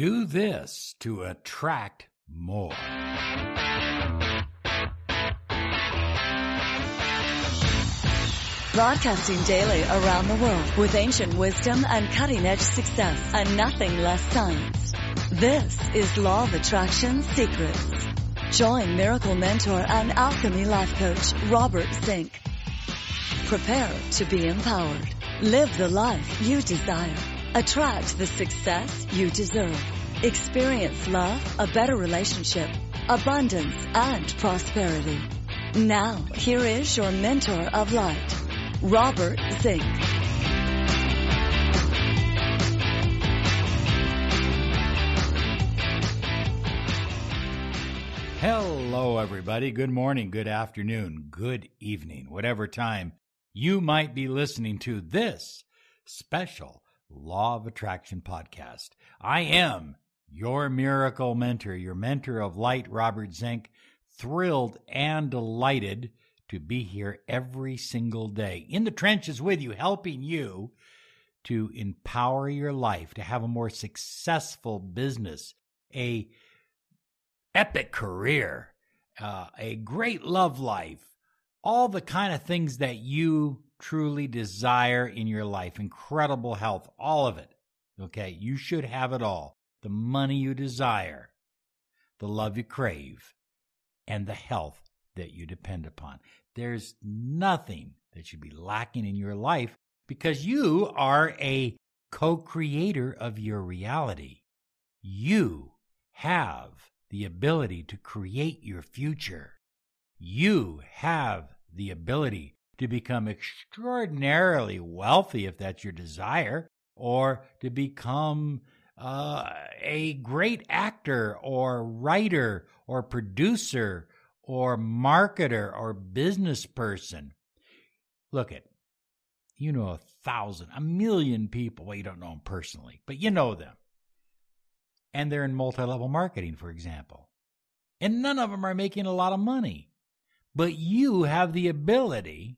Do this to attract more. Broadcasting daily around the world with ancient wisdom and cutting edge success and nothing less science. This is Law of Attraction Secrets. Join Miracle Mentor and Alchemy Life Coach Robert Zink. Prepare to be empowered. Live the life you desire. Attract the success you deserve. Experience love, a better relationship, abundance, and prosperity. Now, here is your mentor of light, Robert Zink. Hello, everybody. Good morning, good afternoon, good evening, whatever time you might be listening to this special Law of Attraction podcast. I am your miracle mentor, your mentor of light, Robert Zink, thrilled and delighted to be here every single day in the trenches with you, helping you to empower your life, to have a more successful business, a epic career, uh, a great love life, all the kind of things that you truly desire in your life, incredible health, all of it. Okay. You should have it all. The money you desire, the love you crave, and the health that you depend upon. There's nothing that should be lacking in your life because you are a co-creator of your reality. You have the ability to create your future. You have the ability to become extraordinarily wealthy if that's your desire, or to become uh, a great actor or writer or producer or marketer or business person. Look at, you know, a thousand, a million people. Well, you don't know them personally, but you know them and they're in multi level marketing, for example. And none of them are making a lot of money. But you have the ability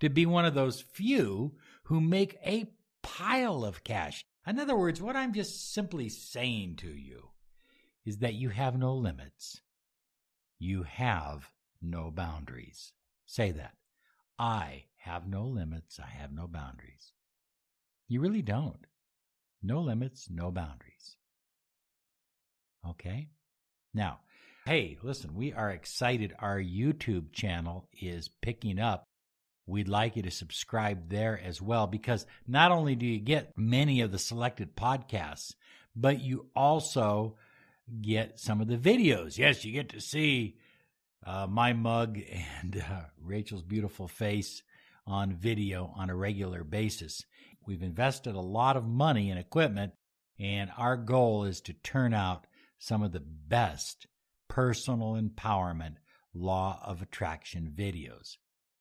to be one of those few who make a pile of cash. In other words, what I'm just simply saying to you is that you have no limits. You have no boundaries. Say that. I have no limits. I have no boundaries. You really don't. No limits, no boundaries. Okay. Now, hey, listen, we are excited. Our YouTube channel is picking up. We'd like you to subscribe there as well because not only do you get many of the selected podcasts, but you also get some of the videos. Yes, you get to see uh, my mug and uh, Rachel's beautiful face on video on a regular basis. We've invested a lot of money in equipment, and our goal is to turn out some of the best personal empowerment law of attraction videos.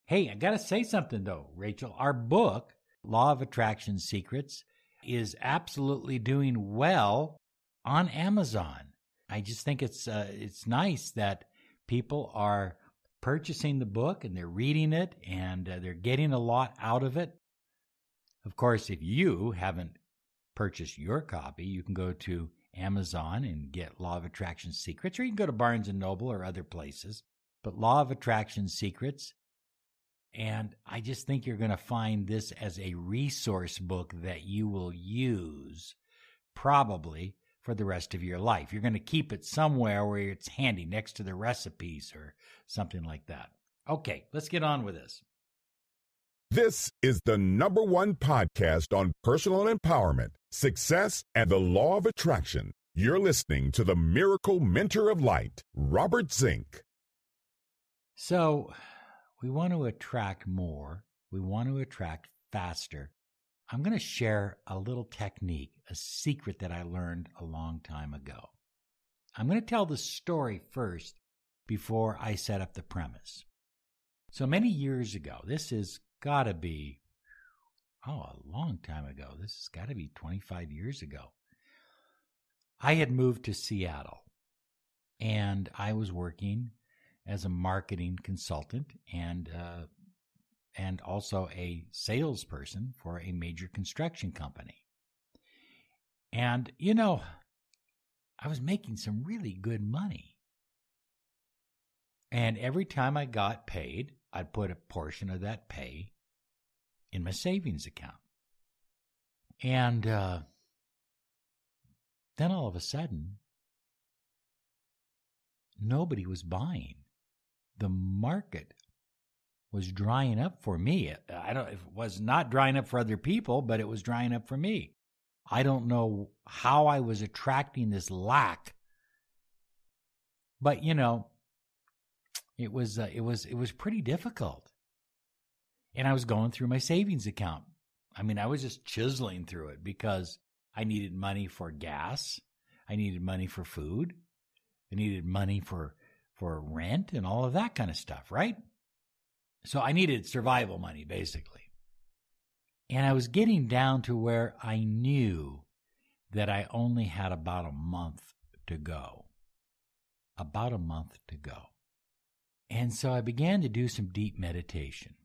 Hey, I got to say something though, Rachel. Our book, Law of Attraction Secrets, is absolutely doing well on Amazon. I just think it's uh, it's nice that people are purchasing the book and they're reading it and uh, they're getting a lot out of it. Of course, if you haven't purchased your copy, you can go to Amazon and get Law of Attraction Secrets, or you can go to Barnes and Noble or other places. But Law of Attraction Secrets. And I just think you're going to find this as a resource book that you will use probably for the rest of your life. You're going to keep it somewhere where it's handy next to the recipes or something like that. Okay, let's get on with this. This is the number one podcast on personal empowerment, success, and the law of attraction. You're listening to the Miracle Mentor of Light, Robert Zink. So, we want to attract more, we want to attract faster. I'm going to share a little technique, a secret that I learned a long time ago. I'm going to tell the story first before I set up the premise. So many years ago, this has got to be, oh, a long time ago. This has got to be 25 years ago. I had moved to Seattle and I was working as a marketing consultant and, uh, and also a salesperson for a major construction company. And, you know, I was making some really good money. And every time I got paid, I'd put a portion of that pay in my savings account. And uh, then all of a sudden, nobody was buying. The market was drying up for me. I don't it was not drying up for other people, but it was drying up for me. I don't know how I was attracting this lack. But you know, it was uh, it was it was pretty difficult. And I was going through my savings account. I mean, I was just chiseling through it because I needed money for gas, I needed money for food, I needed money for for rent and all of that kind of stuff, right? So I needed survival money basically. And I was getting down to where I knew that I only had about a month to go. About a month to go. And so I began to do some deep meditation.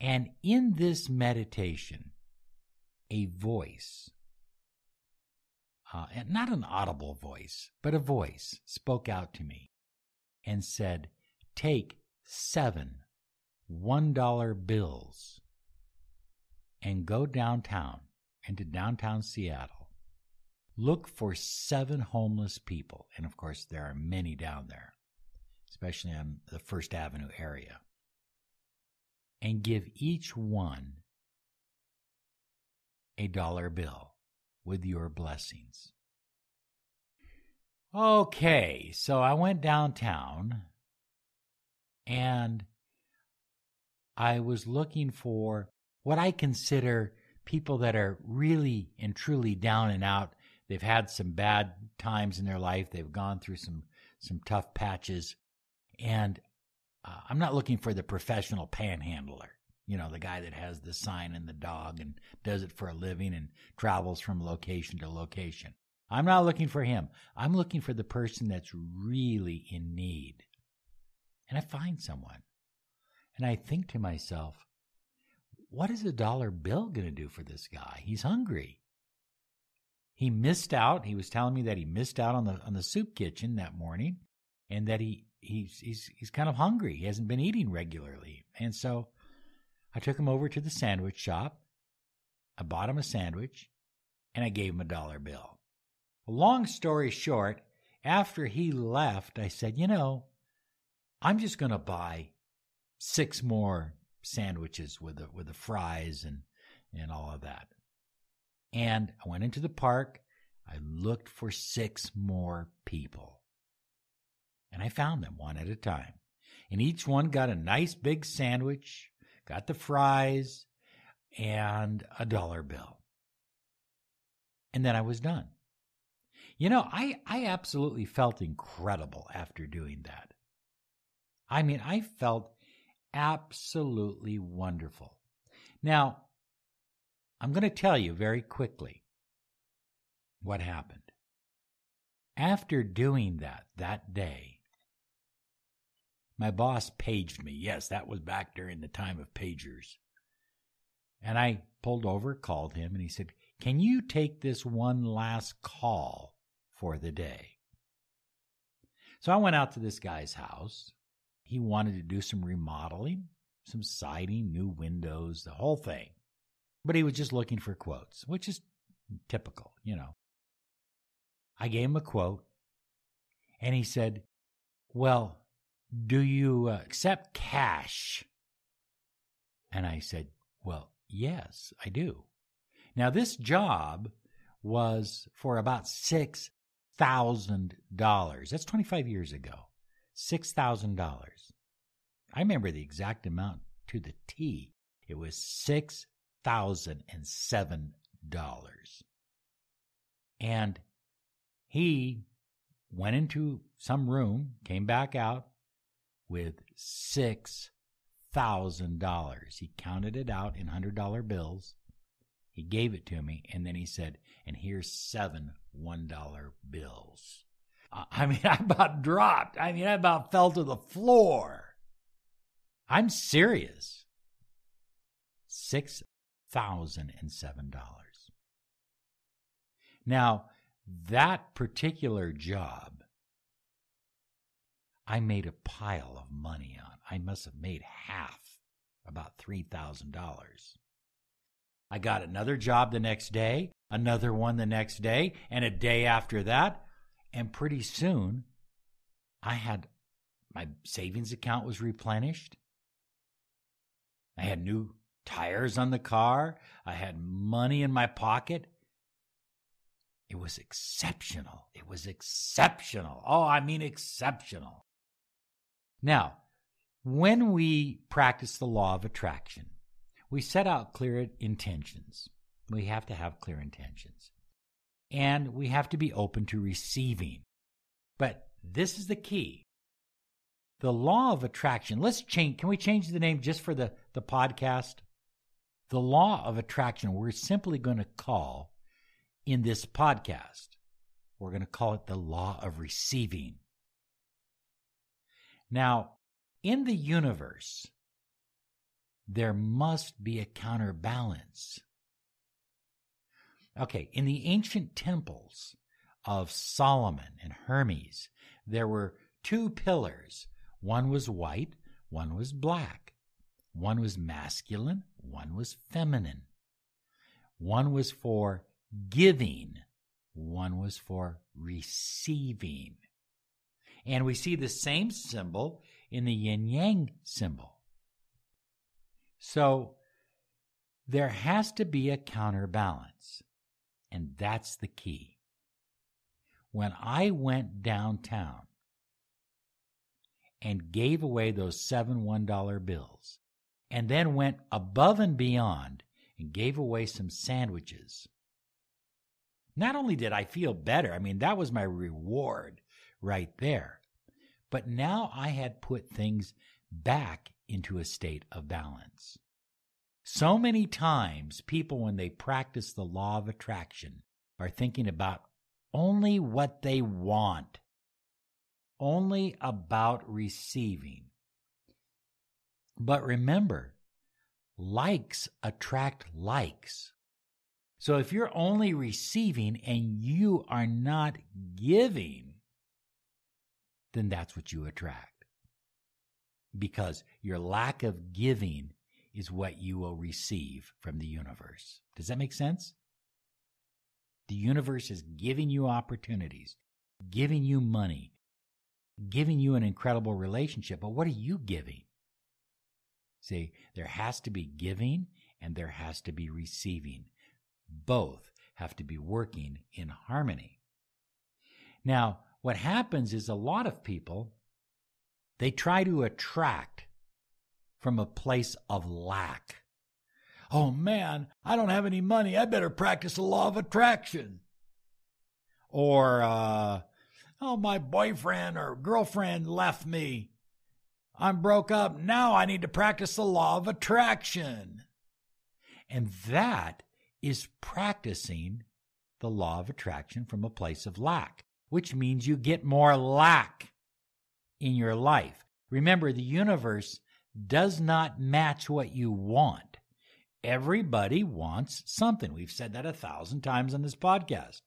And in this meditation, a voice, uh, not an audible voice, but a voice spoke out to me and said, Take seven $1 bills and go downtown into downtown Seattle. Look for seven homeless people. And of course, there are many down there, especially on the First Avenue area. And give each one a dollar bill with your blessings. Okay, so I went downtown and I was looking for what I consider people that are really and truly down and out. They've had some bad times in their life. They've gone through some some tough patches, and uh, I'm not looking for the professional panhandler. You know, the guy that has the sign and the dog and does it for a living and travels from location to location. I'm not looking for him. I'm looking for the person that's really in need. And I find someone. And I think to myself, what is a dollar bill going to do for this guy? He's hungry. He missed out. He was telling me that he missed out on the on the soup kitchen that morning, and that he he's he's he's kind of hungry. He hasn't been eating regularly, and so I took him over to the sandwich shop. I bought him a sandwich, and I gave him a dollar bill. Long story short, after he left, I said, you know, I'm just going to buy six more sandwiches with the with the fries and and all of that. And I went into the park. I looked for six more people. And I found them one at a time. And each one got a nice big sandwich, got the fries, and a dollar bill. And then I was done. You know, I, I absolutely felt incredible after doing that. I mean, I felt absolutely wonderful. Now, I'm going to tell you very quickly what happened. After doing that that day, my boss paged me. Yes, that was back during the time of pagers. And I pulled over, called him, and he said, Can you take this one last call for the day? So I went out to this guy's house he wanted to do some remodeling, some siding, new windows, the whole thing. But he was just looking for quotes, which is typical, you know. I gave him a quote, and he said, Well, do you accept cash? And I said, Well, yes, I do. Now, this job was for about $6,000. That's 25 years ago. $6,000. I remember the exact amount to the T. It was $6,007. And he went into some room, came back out with $6,000. He counted it out in $100 bills. He gave it to me, and then he said, and here's seven $1 bills. I mean, I about dropped. I mean, I about fell to the floor. I'm serious. $6,007. Now, that particular job, I made a pile of money on. I must have made half, about $3,000. I got another job the next day, another one the next day, and a day after that. And pretty soon, I had my savings account was replenished. I had new tires on the car. I had money in my pocket. It was exceptional. It was exceptional. Oh, I mean, exceptional. Now, when we practice the law of attraction, we set out clear intentions. We have to have clear intentions. And we have to be open to receiving. But this is the key. The law of attraction. Let's change. Can we change the name just for the, the podcast? The law of attraction, we're simply going to call in this podcast, we're going to call it the law of receiving. Now, in the universe, there must be a counterbalance. Okay, in the ancient temples of Solomon and Hermes, there were two pillars. One was white, one was black. One was masculine, one was feminine. One was for giving, one was for receiving. And we see the same symbol in the yin yang symbol. So there has to be a counterbalance. And that's the key. When I went downtown and gave away those seven $1 bills, and then went above and beyond and gave away some sandwiches, not only did I feel better, I mean, that was my reward right there, but now I had put things back into a state of balance. So many times, people, when they practice the law of attraction, are thinking about only what they want, only about receiving. But remember, likes attract likes. So if you're only receiving and you are not giving, then that's what you attract. Because your lack of giving is what you will receive from the universe. Does that make sense? The universe is giving you opportunities, giving you money, giving you an incredible relationship. But what are you giving? See, there has to be giving and there has to be receiving both have to be working in harmony. Now, what happens is a lot of people they try to attract from a place of lack. Oh man, I don't have any money. I better practice the law of attraction. Or, uh, oh, my boyfriend or girlfriend left me. I'm broke up. Now I need to practice the law of attraction. And that is practicing the law of attraction from a place of lack, which means you get more lack in your life. Remember, the universe does not match what you want. Everybody wants something. We've said that a thousand times on this podcast.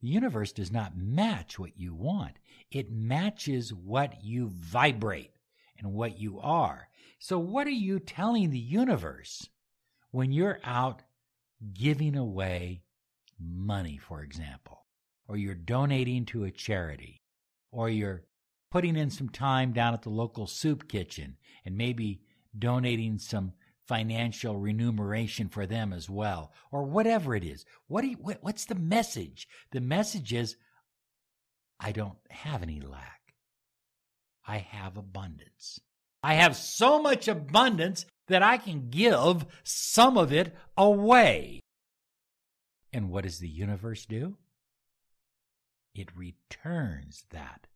The universe does not match what you want, it matches what you vibrate and what you are. So, what are you telling the universe? when you're out giving away money, for example, or you're donating to a charity, or you're putting in some time down at the local soup kitchen and maybe donating some financial remuneration for them as well, or whatever it is. What, you, what what's the message? The message is, I don't have any lack. I have abundance. I have so much abundance that I can give some of it away. And what does the universe do? It returns that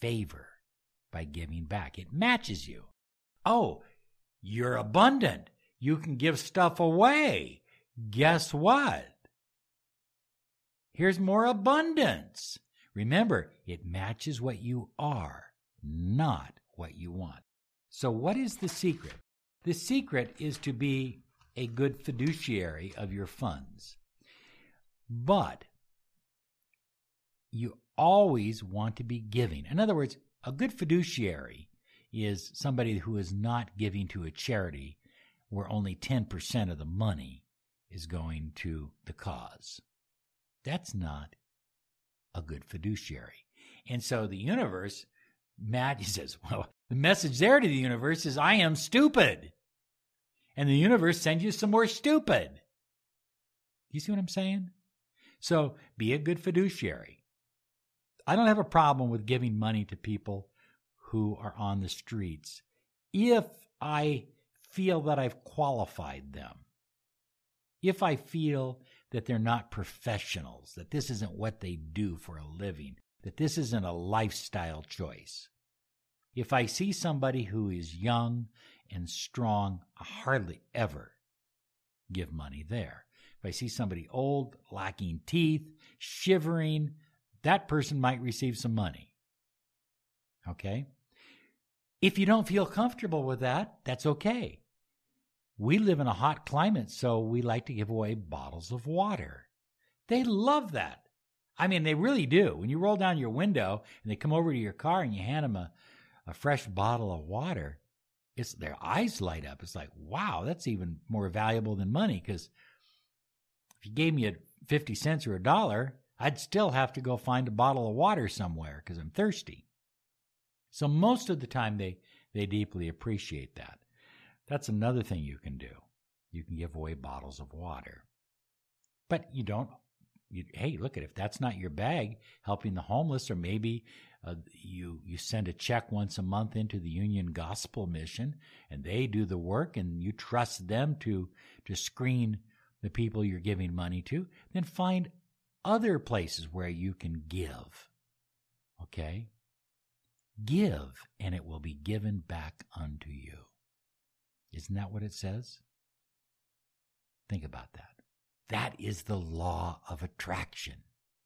favor by giving back. It matches you. Oh, you're abundant. You can give stuff away. Guess what? Here's more abundance. Remember, it matches what you are, not what you want. So, what is the secret? The secret is to be a good fiduciary of your funds. But you always want to be giving. In other words, a good fiduciary is somebody who is not giving to a charity where only 10% of the money is going to the cause. That's not a good fiduciary. And so the universe, Matt, he says, well, the message there to the universe is, I am stupid. And the universe sends you some more stupid. You see what I'm saying? So be a good fiduciary. I don't have a problem with giving money to people who are on the streets if I feel that I've qualified them. If I feel that they're not professionals, that this isn't what they do for a living, that this isn't a lifestyle choice. If I see somebody who is young and strong, I hardly ever give money there. If I see somebody old, lacking teeth, shivering, that person might receive some money. Okay? If you don't feel comfortable with that, that's okay. We live in a hot climate, so we like to give away bottles of water. They love that. I mean, they really do. When you roll down your window and they come over to your car and you hand them a, a fresh bottle of water, it's their eyes light up. It's like, wow, that's even more valuable than money. Because if you gave me a 50 cents or a dollar, I'd still have to go find a bottle of water somewhere because I'm thirsty. So most of the time they, they deeply appreciate that. That's another thing you can do. You can give away bottles of water. But you don't, you, hey, look at if that's not your bag, helping the homeless, or maybe uh, you you send a check once a month into the Union Gospel Mission, and they do the work, and you trust them to to screen the people you're giving money to. Then find other places where you can give. Okay, give, and it will be given back unto you. Isn't that what it says? Think about that. That is the law of attraction.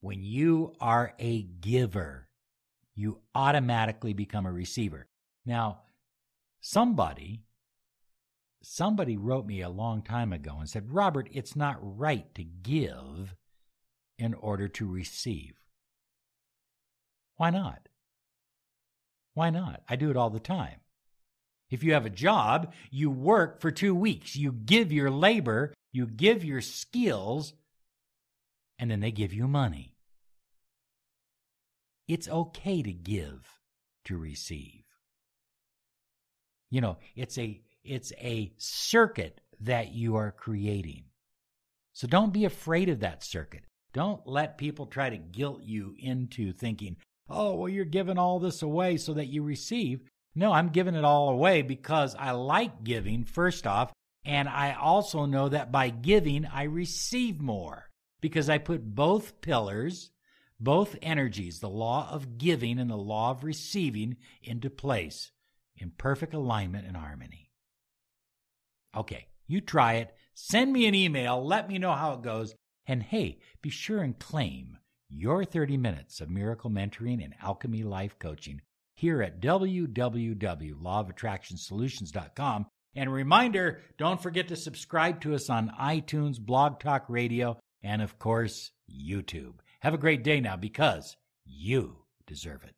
When you are a giver, you automatically become a receiver. Now, somebody somebody wrote me a long time ago and said, "Robert, it's not right to give in order to receive." Why not? Why not? I do it all the time. If you have a job, you work for two weeks. You give your labor, you give your skills, and then they give you money. It's okay to give to receive. You know, it's a it's a circuit that you are creating. So don't be afraid of that circuit. Don't let people try to guilt you into thinking, oh, well, you're giving all this away so that you receive. No, I'm giving it all away because I like giving, first off. And I also know that by giving, I receive more because I put both pillars, both energies, the law of giving and the law of receiving, into place in perfect alignment and harmony. Okay, you try it. Send me an email. Let me know how it goes. And hey, be sure and claim your 30 minutes of miracle mentoring and alchemy life coaching here at www.lawofattractionsolutions.com. And reminder, don't forget to subscribe to us on iTunes, Blog Talk Radio, and of course, YouTube. Have a great day now because you deserve it.